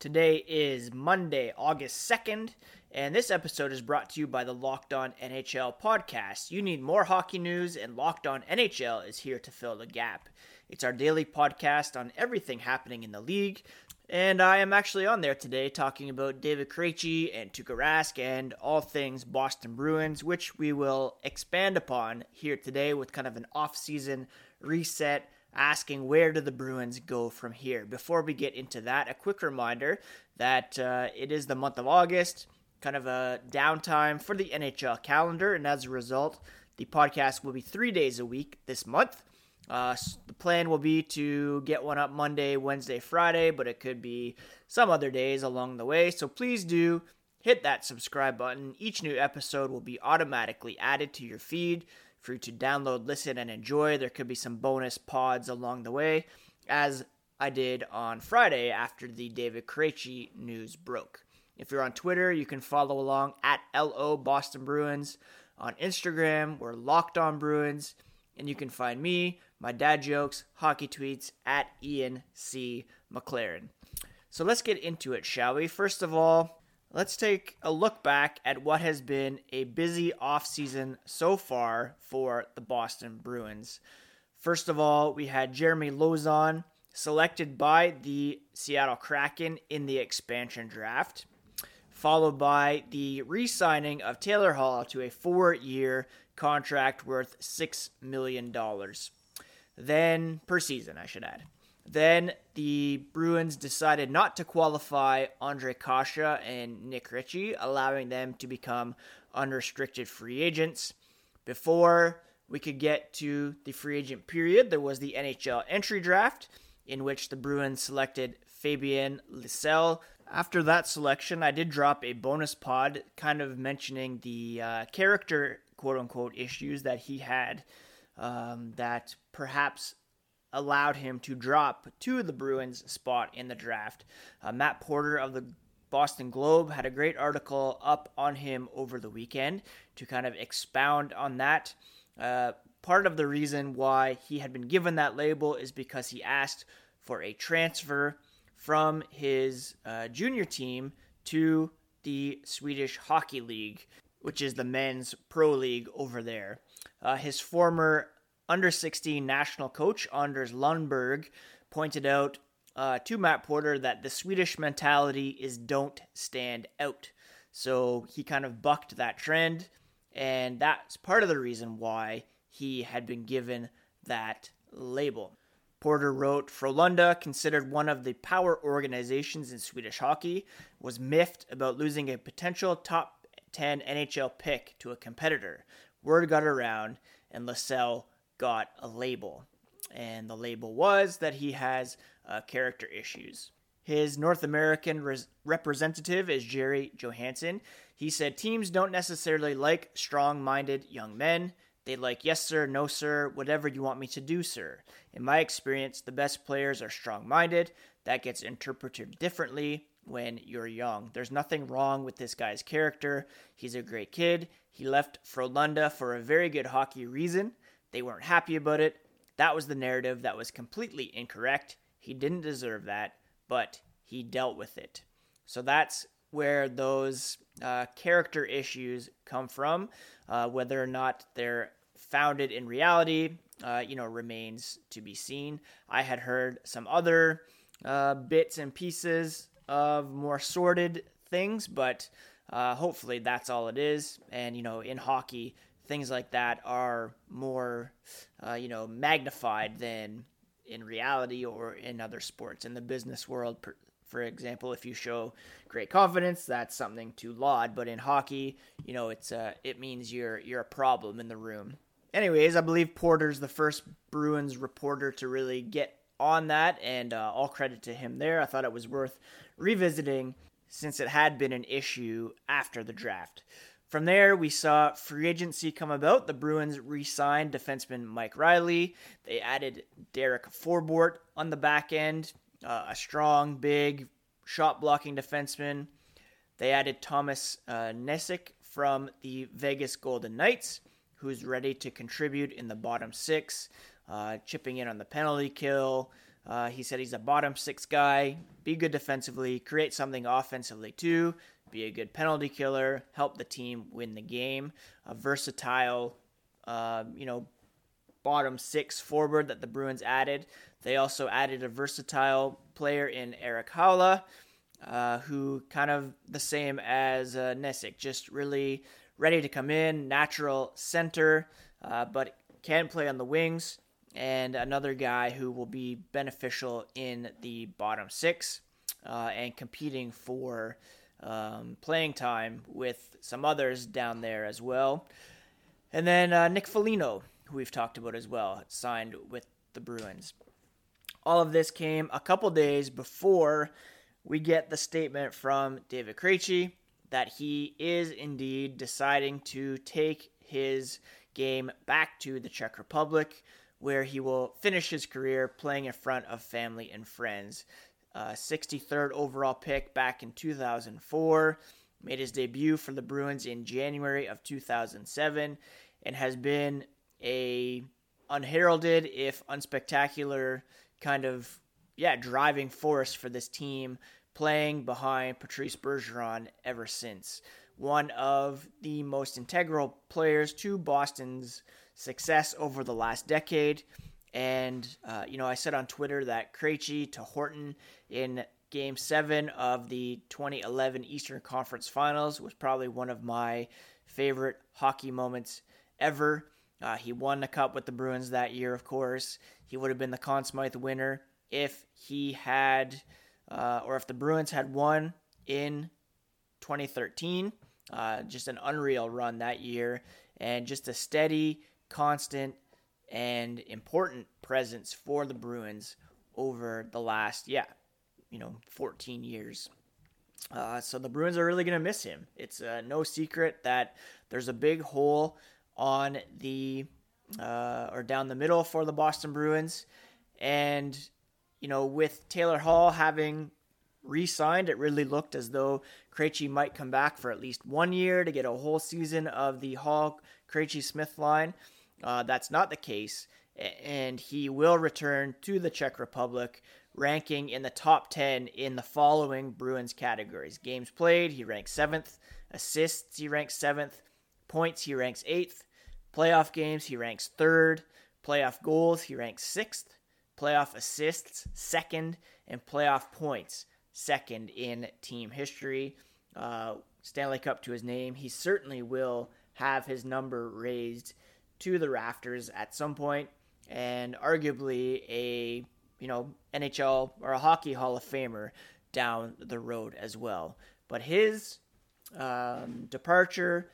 Today is Monday, August 2nd, and this episode is brought to you by the Locked On NHL podcast. You need more hockey news, and Locked On NHL is here to fill the gap. It's our daily podcast on everything happening in the league, and I am actually on there today talking about David Krejci and Tuukka Rask and all things Boston Bruins, which we will expand upon here today with kind of an off-season reset asking where do the Bruins go from here. Before we get into that, a quick reminder that uh, it is the month of August, kind of a downtime for the NHL calendar, and as a result, the podcast will be three days a week this month. Uh, the plan will be to get one up Monday, Wednesday, Friday, but it could be some other days along the way. So please do hit that subscribe button. Each new episode will be automatically added to your feed for you to download, listen, and enjoy. There could be some bonus pods along the way, as I did on Friday after the David Krejci news broke. If you're on Twitter, you can follow along at LO Boston Bruins. On Instagram, we're Locked On Bruins. And you can find me, my dad jokes, hockey tweets at Ian C. McLaren. So let's get into it, shall we? First of all, Let's take a look back at what has been a busy offseason so far for the Boston Bruins. First of all, we had Jeremy Lauzon selected by the Seattle Kraken in the expansion draft, followed by the re signing of Taylor Hall to a four year contract worth $6 million. Then, per season, I should add. Then the Bruins decided not to qualify Ondrej Kase and Nick Ritchie, allowing them to become unrestricted free agents. Before we could get to the free agent period, there was the NHL entry draft, in which the Bruins selected Fabian Lysell. After that selection, I did drop a bonus pod kind of mentioning the uh, character, quote unquote, issues that he had um, that perhaps allowed him to drop to the Bruins spot in the draft. Uh, Matt Porter of the Boston Globe had a great article up on him over the weekend to kind of expound on that. Uh, part of the reason why he had been given that label is because he asked for a transfer from his uh, junior team to the Swedish Hockey League, which is the men's pro league over there. Uh, his former under 16 national coach Anders Lundberg pointed out uh, to Matt Porter that the Swedish mentality is don't stand out. So he kind of bucked that trend, and that's part of the reason why he had been given that label. Porter wrote Frölunda, considered one of the power organizations in Swedish hockey, was miffed about losing a potential top 10 NHL pick to a competitor. Word got around, and Lysell got a label. And the label was that he has uh, character issues. His North American res- representative is Jerry Johansson. He said teams don't necessarily like strong minded young men. They like, yes, sir, no, sir, whatever you want me to do, sir. In my experience, the best players are strong minded. That gets interpreted differently when you're young. There's nothing wrong with this guy's character. He's a great kid. He left Frölunda for a very good hockey reason. They weren't happy about it. That was the narrative that was completely incorrect. He didn't deserve that, but he dealt with it. So that's where those uh, character issues come from. Uh, whether or not they're founded in reality, uh, you know, remains to be seen. I had heard some other uh, bits and pieces of more sordid things, but uh, hopefully that's all it is. And, you know, in hockey, things like that are more, uh, you know, magnified than in reality or in other sports. In the business world, per, for example, if you show great confidence, that's something to laud. But in hockey, you know, it's uh, it means you're you're a problem in the room. Anyways, I believe Porter's the first Bruins reporter to really get on that, and uh, all credit to him there. I thought it was worth revisiting since it had been an issue after the draft. From there, we saw free agency come about. The Bruins re signed defenseman Mike Reilly. They added Derek Forbort on the back end, uh, a strong, big, shot blocking defenseman. They added Thomas uh, from the Vegas Golden Knights, who's ready to contribute in the bottom six, uh, chipping in on the penalty kill. Uh, he said he's a bottom six guy, be good defensively, create something offensively too, be a good penalty killer, help the team win the game. A versatile, uh, you know, bottom six forward that the Bruins added. They also added a versatile player in Erik Haula, uh, who kind of the same as uh, Nosek, just really ready to come in, natural center, uh, but can play on the wings. And another guy who will be beneficial in the bottom six uh, and competing for um, playing time with some others down there as well. And then uh, Nick Foligno, who we've talked about as well, signed with the Bruins. All of this came a couple days before we get the statement from David Krejci that he is indeed deciding to take his game back to the Czech Republic, where he will finish his career playing in front of family and friends uh, 63rd overall pick back in 2004. Made his debut for the Bruins in January of 2007 and has been a unheralded, if unspectacular, kind of yeah driving force for this team, playing behind Patrice Bergeron ever since. One of the most integral players to Boston's success over the last decade. And, uh, you know, I said on Twitter that Krejci to Horton in game seven of the 2011 Eastern Conference Finals was probably one of my favorite hockey moments ever. Uh, he won the cup with the Bruins that year, of course. He would have been the Conn Smythe winner if he had, uh, or if the Bruins had won in 2013. Uh, just an unreal run that year, and just a steady, constant and important presence for the Bruins over the last, yeah, you know, 14 years. Uh, so the Bruins are really going to miss him. It's uh, no secret that there's a big hole on the uh, or down the middle for the Boston Bruins, and you know, with Taylor Hall having re-signed, it really looked as though Krejci might come back for at least one year to get a whole season of the Hall Krejci Smith line. Uh, that's not the case, and he will return to the Czech Republic, ranking in the top 10 in the following Bruins categories. Games played, he ranks seventh, assists, he ranks seventh, points, he ranks eighth, playoff games, he ranks third, playoff goals, he ranks sixth, playoff assists, second, and playoff points, second in team history. Uh, Stanley Cup to his name. He certainly will have his number raised to the rafters at some point, and arguably a you know NHL or a hockey Hall of Famer down the road as well. But his um, departure,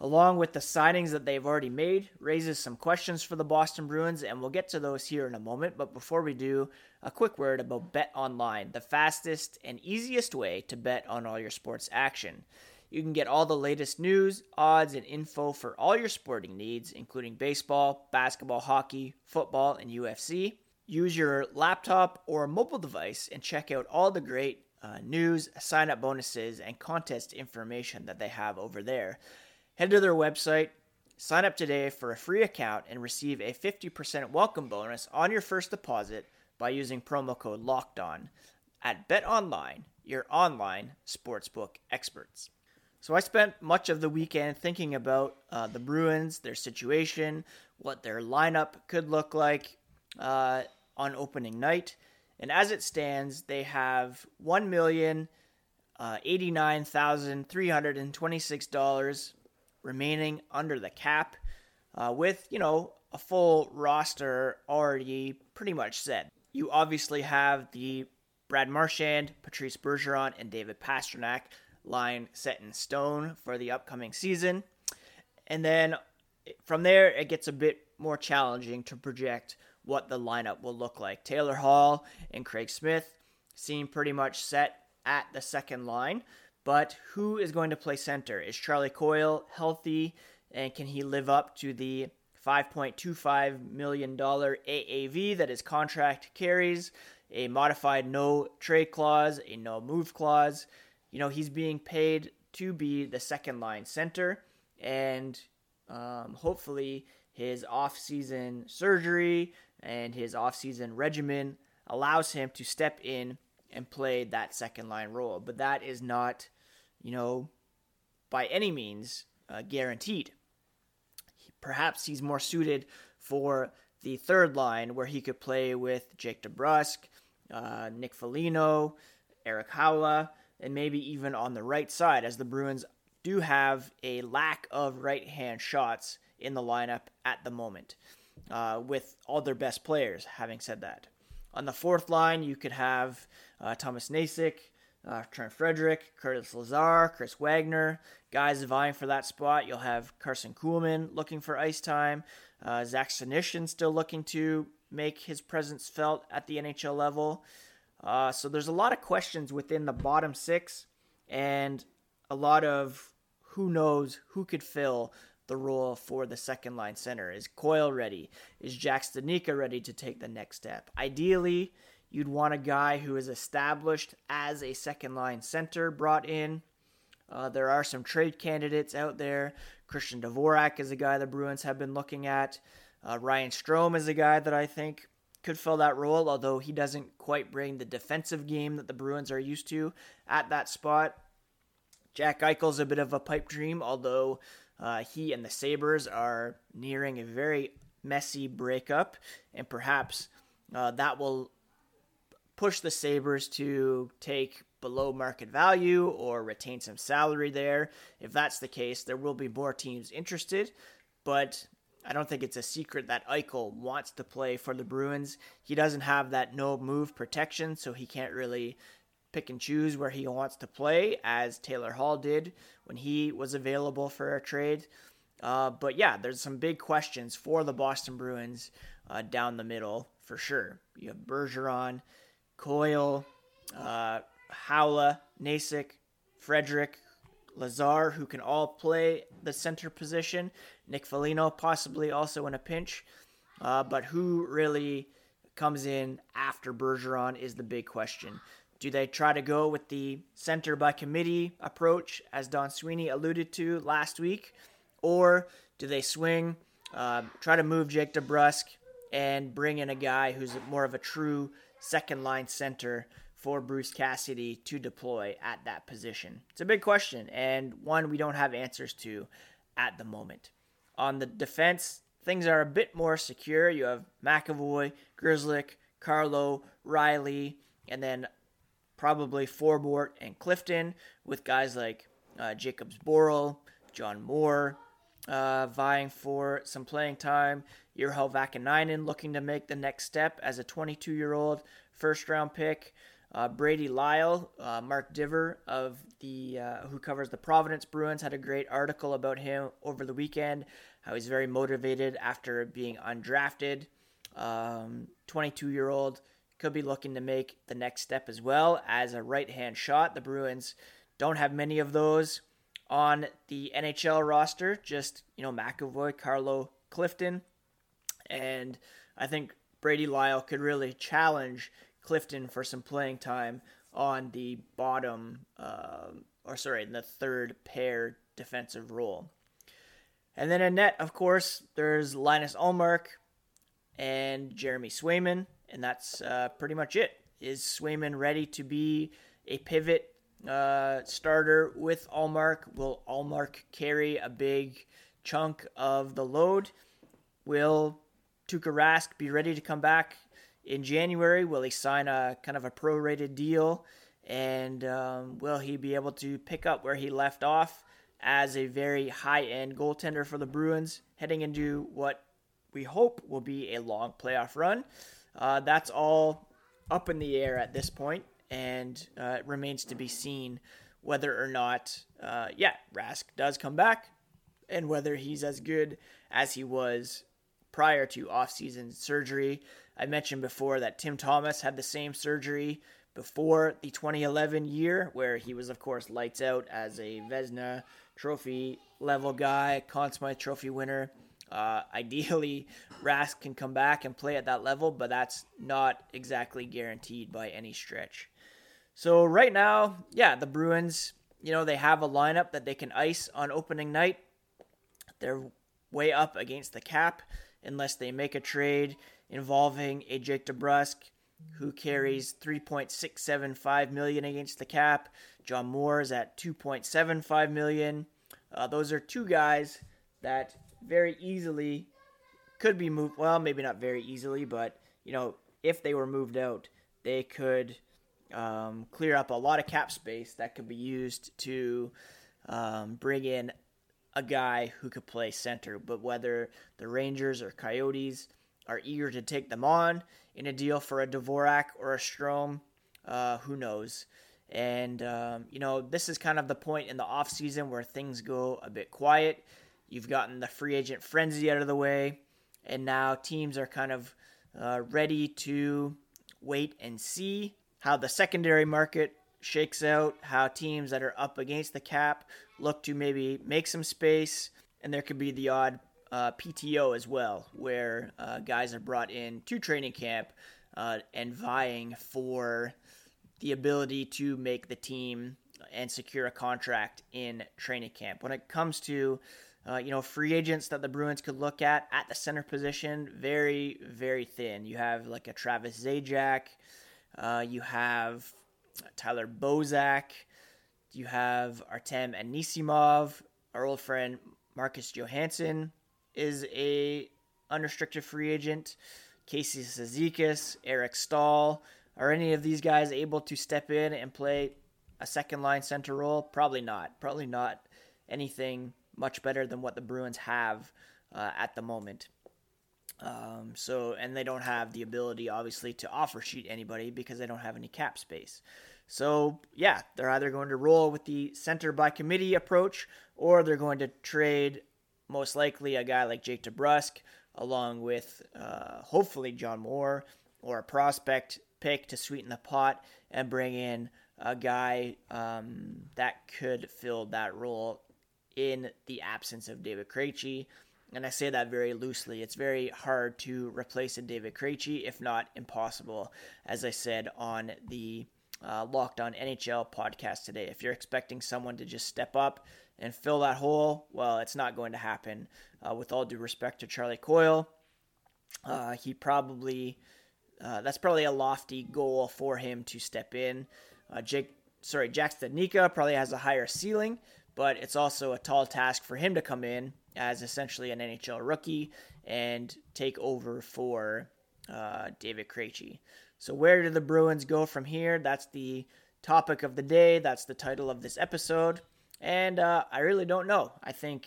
along with the signings that they've already made, raises some questions for the Boston Bruins, and we'll get to those here in a moment. But before we do, a quick word about Bet Online, the fastest and easiest way to bet on all your sports action. You can get all the latest news, odds, and info for all your sporting needs, including baseball, basketball, hockey, football, and UFC. Use your laptop or mobile device and check out all the great uh, news, sign up bonuses, and contest information that they have over there. Head to their website, sign up today for a free account, and receive a 50% welcome bonus on your first deposit by using promo code LOCKEDON at BetOnline, your online sportsbook experts. So I spent much of the weekend thinking about uh, the Bruins, their situation, what their lineup could look like uh, on opening night. And as it stands, they have one million uh, eighty-nine thousand three hundred and twenty-six dollars remaining under the cap, uh, with you know a full roster already pretty much set. You obviously have the Brad Marchand, Patrice Bergeron, and David Pastrnak line set in stone for the upcoming season. And then from there, it gets a bit more challenging to project what the lineup will look like. Taylor Hall and Craig Smith seem pretty much set at the second line, But who is going to play center? Is Charlie Coyle healthy? And can he live up to the $5.25 million AAV that his contract carries? A modified no trade clause, a no move clause. You know, he's being paid to be the second line center. And um, hopefully, his off-season surgery and his off-season regimen allows him to step in and play that second line role. But that is not, you know, by any means uh, guaranteed. Perhaps he's more suited for the third line where he could play with Jake DeBrusk, uh, Nick Foligno, Erik Haula, and maybe even on the right side, as the Bruins do have a lack of right hand shots in the lineup at the moment, uh, with all their best players. Having said that, on the fourth line, you could have uh, Tomas Nosek, uh, Trent Frederic, Curtis Lazar, Chris Wagner, guys vying for that spot. You'll have Carson Kuhlman looking for ice time, uh, Zach Senyshyn still looking to make his presence felt at the NHL level. Uh, so there's a lot of questions within the bottom six, and a lot of who knows who could fill the role for the second line center. Is Coyle ready? Is Jack Studnicka ready to take the next step? Ideally, you'd want a guy who is established as a second line center brought in. Uh, there are some trade candidates out there. Christian Dvorak is a guy the Bruins have been looking at. Uh, Ryan Strome is a guy that I think could fill that role, although he doesn't quite bring the defensive game that the Bruins are used to at that spot. Jack Eichel's a bit of a pipe dream, although uh, he and the Sabres are nearing a very messy breakup, and perhaps uh, that will push the Sabres to take below market value or retain some salary there. If that's the case, there will be more teams interested, but I don't think it's a secret that Eichel wants to play for the Bruins. He doesn't have that no move protection, so he can't really pick and choose where he wants to play, as Taylor Hall did when he was available for a trade. Uh, but yeah, there's some big questions for the Boston Bruins uh, down the middle for sure. You have Bergeron, Coyle, uh, Haula, Nosek, Frederic, Lazar, who can all play the center position. Nick Foligno possibly also in a pinch. Uh, but who really comes in after Bergeron is the big question. Do they try to go with the center by committee approach, as Don Sweeney alluded to last week? Or do they swing, uh, try to move Jake DeBrusk, and bring in a guy who's more of a true second line center for Bruce Cassidy to deploy at that position? It's a big question, and one we don't have answers to at the moment. On the defense, things are a bit more secure. You have McAvoy, Grzelcyk, Carlo, Reilly, and then probably Forbort and Clifton, with guys like uh, Jakub Zboril, John Moore uh, vying for some playing time. Urho Vaakanainen looking to make the next step as a 22 year old first round pick. Uh, Brady Lyle, uh, Mark Divver of the uh, who covers the Providence Bruins, had a great article about him over the weekend. How he's very motivated after being undrafted. 22 um, year old could be looking to make the next step as well as a right hand shot. The Bruins don't have many of those on the NHL roster. Just you know McAvoy, Carlo, Clifton, and I think Brady Lyle could really challenge Clifton for some playing time on the bottom, uh, or sorry, in the third pair defensive role. And then in net, of course, there's Linus Ullmark and Jeremy Swayman and that's uh, pretty much it. Is Swayman ready to be a pivot uh, starter with Ullmark? Will Ullmark carry a big chunk of the load? Will Tuukka Rask be ready to come back in January? Will he sign a kind of a prorated deal? And um, will he be able to pick up where he left off as a very high end goaltender for the Bruins heading into what we hope will be a long playoff run? Uh, that's all up in the air at this point, and uh, it remains to be seen whether or not, uh, yeah, Rask does come back, and whether he's as good as he was prior to offseason surgery. I mentioned before that Tim Thomas had the same surgery before the 2011 year, where he was, of course, lights out as a Vezina Trophy level guy, Conn Trophy winner. Uh, ideally, Rask can come back and play at that level, but that's not exactly guaranteed by any stretch. So right now, yeah, the Bruins, you know, they have a lineup that they can ice on opening night. They're way up against the cap unless they make a trade involving a Jake DeBrusk who carries 3.675 million against the cap. John Moore is at 2.75 million. Uh, those are two guys that very easily could be moved. Well, maybe not very easily, but you know, if they were moved out, they could um, clear up a lot of cap space that could be used to um, bring in a guy who could play center. But whether the Rangers or Coyotes are eager to take them on in a deal for a Dvorak or a Strome. uh, who knows? And, um, you know, this is kind of the point in the offseason where things go a bit quiet. You've gotten the free agent frenzy out of the way, and now teams are kind of uh, ready to wait and see how the secondary market shakes out, how teams that are up against the cap look to maybe make some space, and there could be the odd uh, PTO as well, where uh, guys are brought in to training camp uh, and vying for the ability to make the team and secure a contract in training camp. When it comes to uh, you know, free agents that the Bruins could look at at the center position, very, very thin. You have like a Travis Zajac, uh, you have Tyler Bozak, you have Artem Anisimov, our old friend Marcus Johansson is a unrestricted free agent. Casey Cizikas, Eric Staal. Are any of these guys able to step in and play a second line center role? Probably not. Probably not anything much better than what the Bruins have uh, at the moment. Um, so, and they don't have the ability, obviously, to offer sheet anybody because they don't have any cap space. So, yeah, they're either going to roll with the center by committee approach or they're going to trade most likely a guy like Jake DeBrusk along with uh, hopefully John Moore or a prospect pick to sweeten the pot and bring in a guy um, that could fill that role in the absence of David Krejci. And I say that very loosely. It's very hard to replace a David Krejci, if not impossible, as I said on the uh, Locked On NHL podcast today. If you're expecting someone to just step up and fill that hole, well, it's not going to happen. Uh, with all due respect to Charlie Coyle, uh, he probably uh, that's probably a lofty goal for him to step in. Uh, Jake, sorry, Jack Studnicka probably has a higher ceiling, but it's also a tall task for him to come in as essentially an NHL rookie and take over for uh, David Krejci. So where do the Bruins go from here? That's the topic of the day. That's the title of this episode. And uh, I really don't know. I think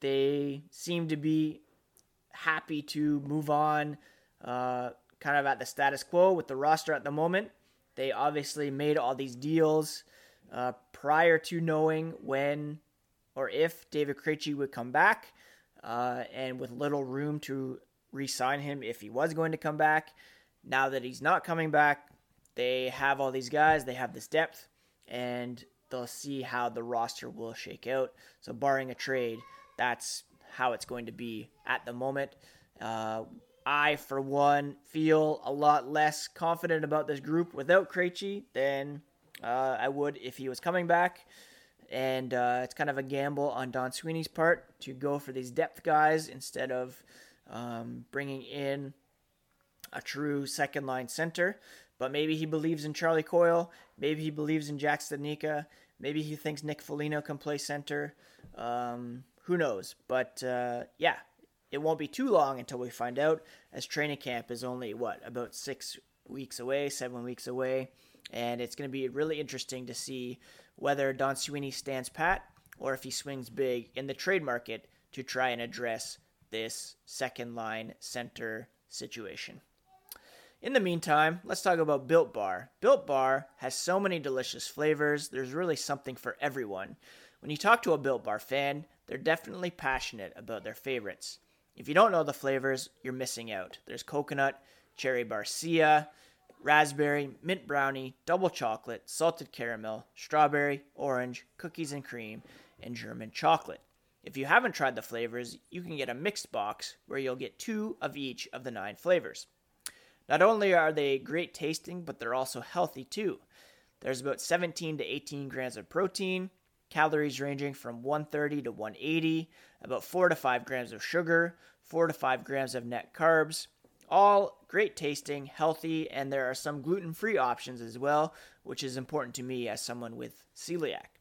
they seem to be happy to move on uh, kind of at the status quo with the roster at the moment. They obviously made all these deals uh, prior to knowing when or if David Krejci would come back, uh, and with little room to re-sign him if he was going to come back. Now that he's not coming back, they have all these guys, they have this depth, and they'll see how the roster will shake out. So, barring a trade, that's how it's going to be at the moment. Uh, I, for one, feel a lot less confident about this group without Krejci than uh, I would if he was coming back. And uh, it's kind of a gamble on Don Sweeney's part to go for these depth guys instead of um, bringing in a true second line center. But maybe he believes in Charlie Coyle. Maybe he believes in Jack Studnicka. Maybe he thinks Nick Foligno can play center. Um, who knows? But uh, yeah, it won't be too long until we find out, as training camp is only, what, about six weeks away, seven weeks away. And it's going to be really interesting to see whether Don Sweeney stands pat or if he swings big in the trade market to try and address this second line center situation. In the meantime, let's talk about Built Bar. Built Bar has so many delicious flavors, there's really something for everyone. When you talk to a Built Bar fan, they're definitely passionate about their favorites. If you don't know the flavors, you're missing out. There's coconut, cherry barcia, raspberry, mint brownie, double chocolate, salted caramel, strawberry, orange, cookies and cream, and German chocolate. If you haven't tried the flavors, you can get a mixed box where you'll get two of each of the nine flavors. Not only are they great tasting, but they're also healthy too. There's about 17 to 18 grams of protein, calories ranging from 130 to 180, about 4 to 5 grams of sugar, 4 to 5 grams of net carbs. All great tasting, healthy, and there are some gluten free options as well, which is important to me as someone with celiac.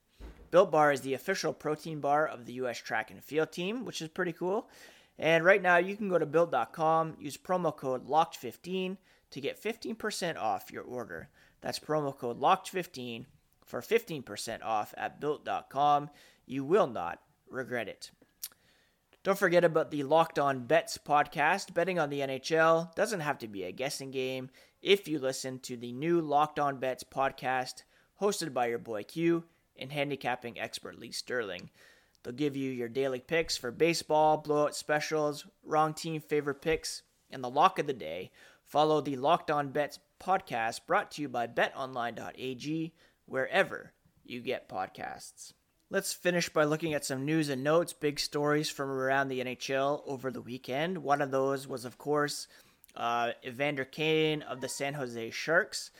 Built Bar is the official protein bar of the U.S. track and field team, which is pretty cool. And right now, you can go to built.com, use promo code LOCKED15 to get 15% off your order. That's promo code LOCKED15 for 15% off at built.com. You will not regret it. Don't forget about the Locked On Bets podcast. Betting on the NHL doesn't have to be a guessing game if you listen to the new Locked On Bets podcast hosted by your boy Q and handicapping expert Lee Sterling. They'll give you your daily picks for baseball, blowout specials, wrong team favorite picks, and the lock of the day. Follow the Locked On Bets podcast brought to you by betonline.ag wherever you get podcasts. Let's finish by looking at some news and notes, big stories from around the NHL over the weekend. One of those was, of course, uh, Evander Kane of the San Jose Sharks.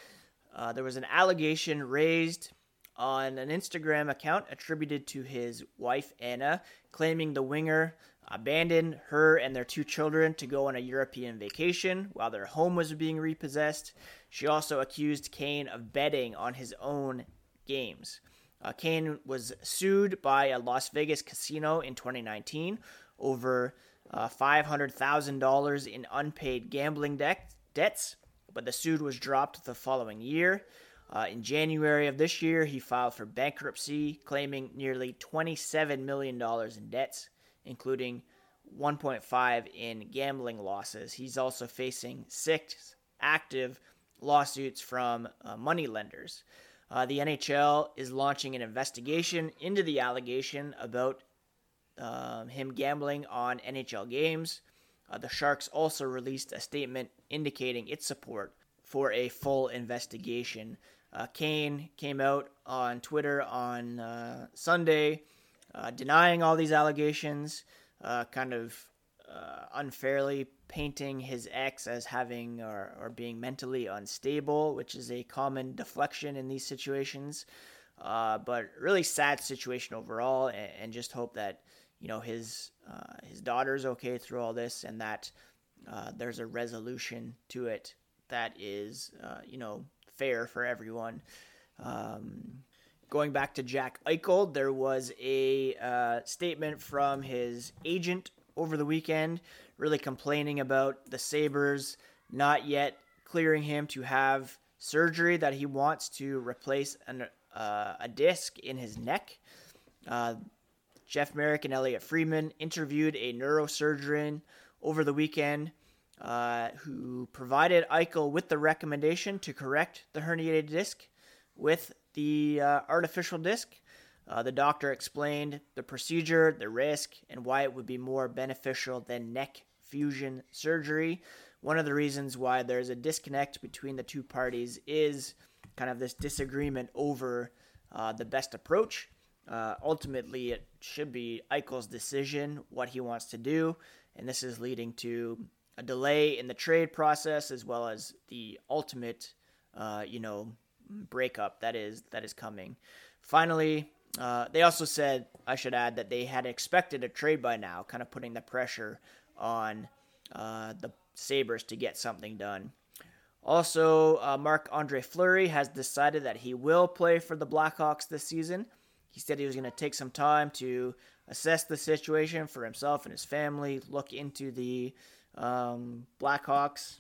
Uh, there was an allegation raised on an Instagram account attributed to his wife Anna, claiming the winger abandoned her and their two children to go on a European vacation while their home was being repossessed. She also accused Kane of betting on his own games. Uh, Kane was sued by a Las Vegas casino in 2019 over uh, $500,000 in unpaid gambling de- debts, but the suit was dropped the following year. Uh, in January of this year, he filed for bankruptcy, claiming nearly $27 million in debts, including 1.5 in gambling losses. He's also facing six active lawsuits from uh, money lenders. Uh, the NHL is launching an investigation into the allegation about uh, him gambling on NHL games. Uh, the Sharks also released a statement indicating its support for a full investigation. Uh, Kane came out on Twitter on uh, Sunday uh, denying all these allegations, uh, kind of uh, unfairly painting his ex as having or, or being mentally unstable, which is a common deflection in these situations. Uh, but really sad situation overall, and, and, just hope that you know his his daughter's okay through all this, and that there's a resolution to it that is you know fair for everyone. Um, going back to Jack Eichel, there was a uh, statement from his agent over the weekend, really complaining about the Sabres not yet clearing him to have surgery that he wants to replace an, uh, a disc in his neck. Uh, Jeff Marek and Elliotte Friedman interviewed a neurosurgeon over the weekend uh, who provided Eichel with the recommendation to correct the herniated disc with the uh, artificial disc. Uh, the doctor explained the procedure, the risk, and why it would be more beneficial than neck fusion surgery. One of the reasons why there's a disconnect between the two parties is kind of this disagreement over uh, the best approach. Uh, ultimately, it should be Eichel's decision what he wants to do, and this is leading to a delay in the trade process as well as the ultimate, uh, you know, breakup that is that is coming. Finally, uh, they also said I should add that they had expected a trade by now, kind of putting the pressure on uh, the Sabres to get something done. Also, uh, Marc Andre Fleury has decided that he will play for the Blackhawks this season. He said he was going to take some time to assess the situation for himself and his family, look into the um, Blackhawks.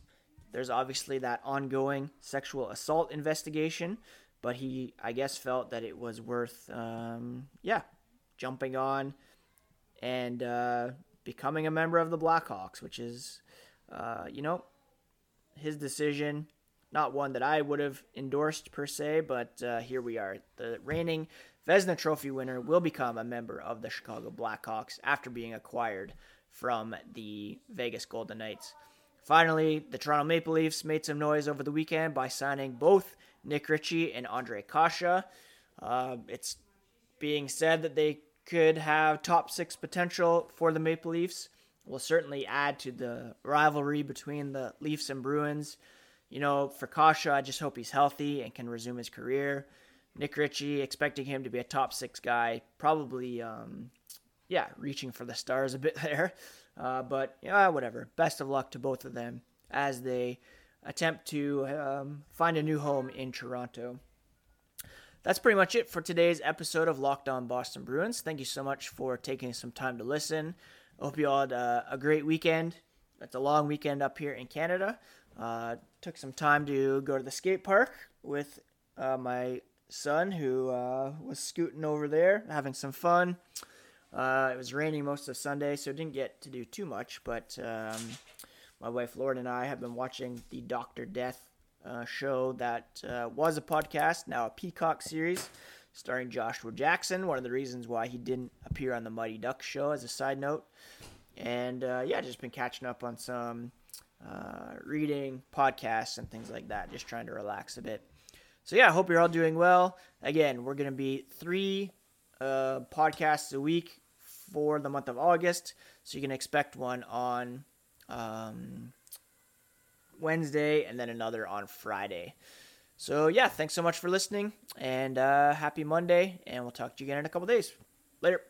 There's obviously that ongoing sexual assault investigation, but he, I guess, felt that it was worth, um, yeah, jumping on and uh, becoming a member of the Blackhawks, which is, uh, you know, his decision. Not one that I would have endorsed per se, but uh, here we are. The reigning Vezina Trophy winner will become a member of the Chicago Blackhawks after being acquired from the Vegas Golden Knights. Finally, the Toronto Maple Leafs made some noise over the weekend by signing both Nick Ritchie and Ondrej Kase. Uh, it's being said that they could have top six potential for the Maple Leafs. Will certainly add to the rivalry between the Leafs and Bruins. You know, for Kase, I just hope he's healthy and can resume his career. Nick Ritchie, expecting him to be a top six guy, probably, um, yeah, reaching for the stars a bit there. Uh, but yeah, whatever. Best of luck to both of them as they attempt to um, find a new home in Toronto. That's pretty much it for today's episode of Locked On Boston Bruins. Thank you so much for taking some time to listen. I hope you all had a, a great weekend. It's a long weekend up here in Canada. Uh, took some time to go to the skate park with uh, my son, who uh, was scooting over there, having some fun. Uh, it was raining most of Sunday, so didn't get to do too much. But um, my wife Lauren and I have been watching the Doctor Death uh, show that uh, was a podcast, now a Peacock series, starring Joshua Jackson. One of the reasons why he didn't appear on the Mighty Duck show, as a side note. And uh, yeah, just been catching up on some uh, reading, podcasts, and things like that. Just trying to relax a bit. So yeah, I hope you're all doing well. Again, we're gonna be three uh, podcasts a week for the month of August. So you can expect one on um, Wednesday and then another on Friday. So, yeah, thanks so much for listening and uh, happy Monday. And we'll talk to you again in a couple days. Later.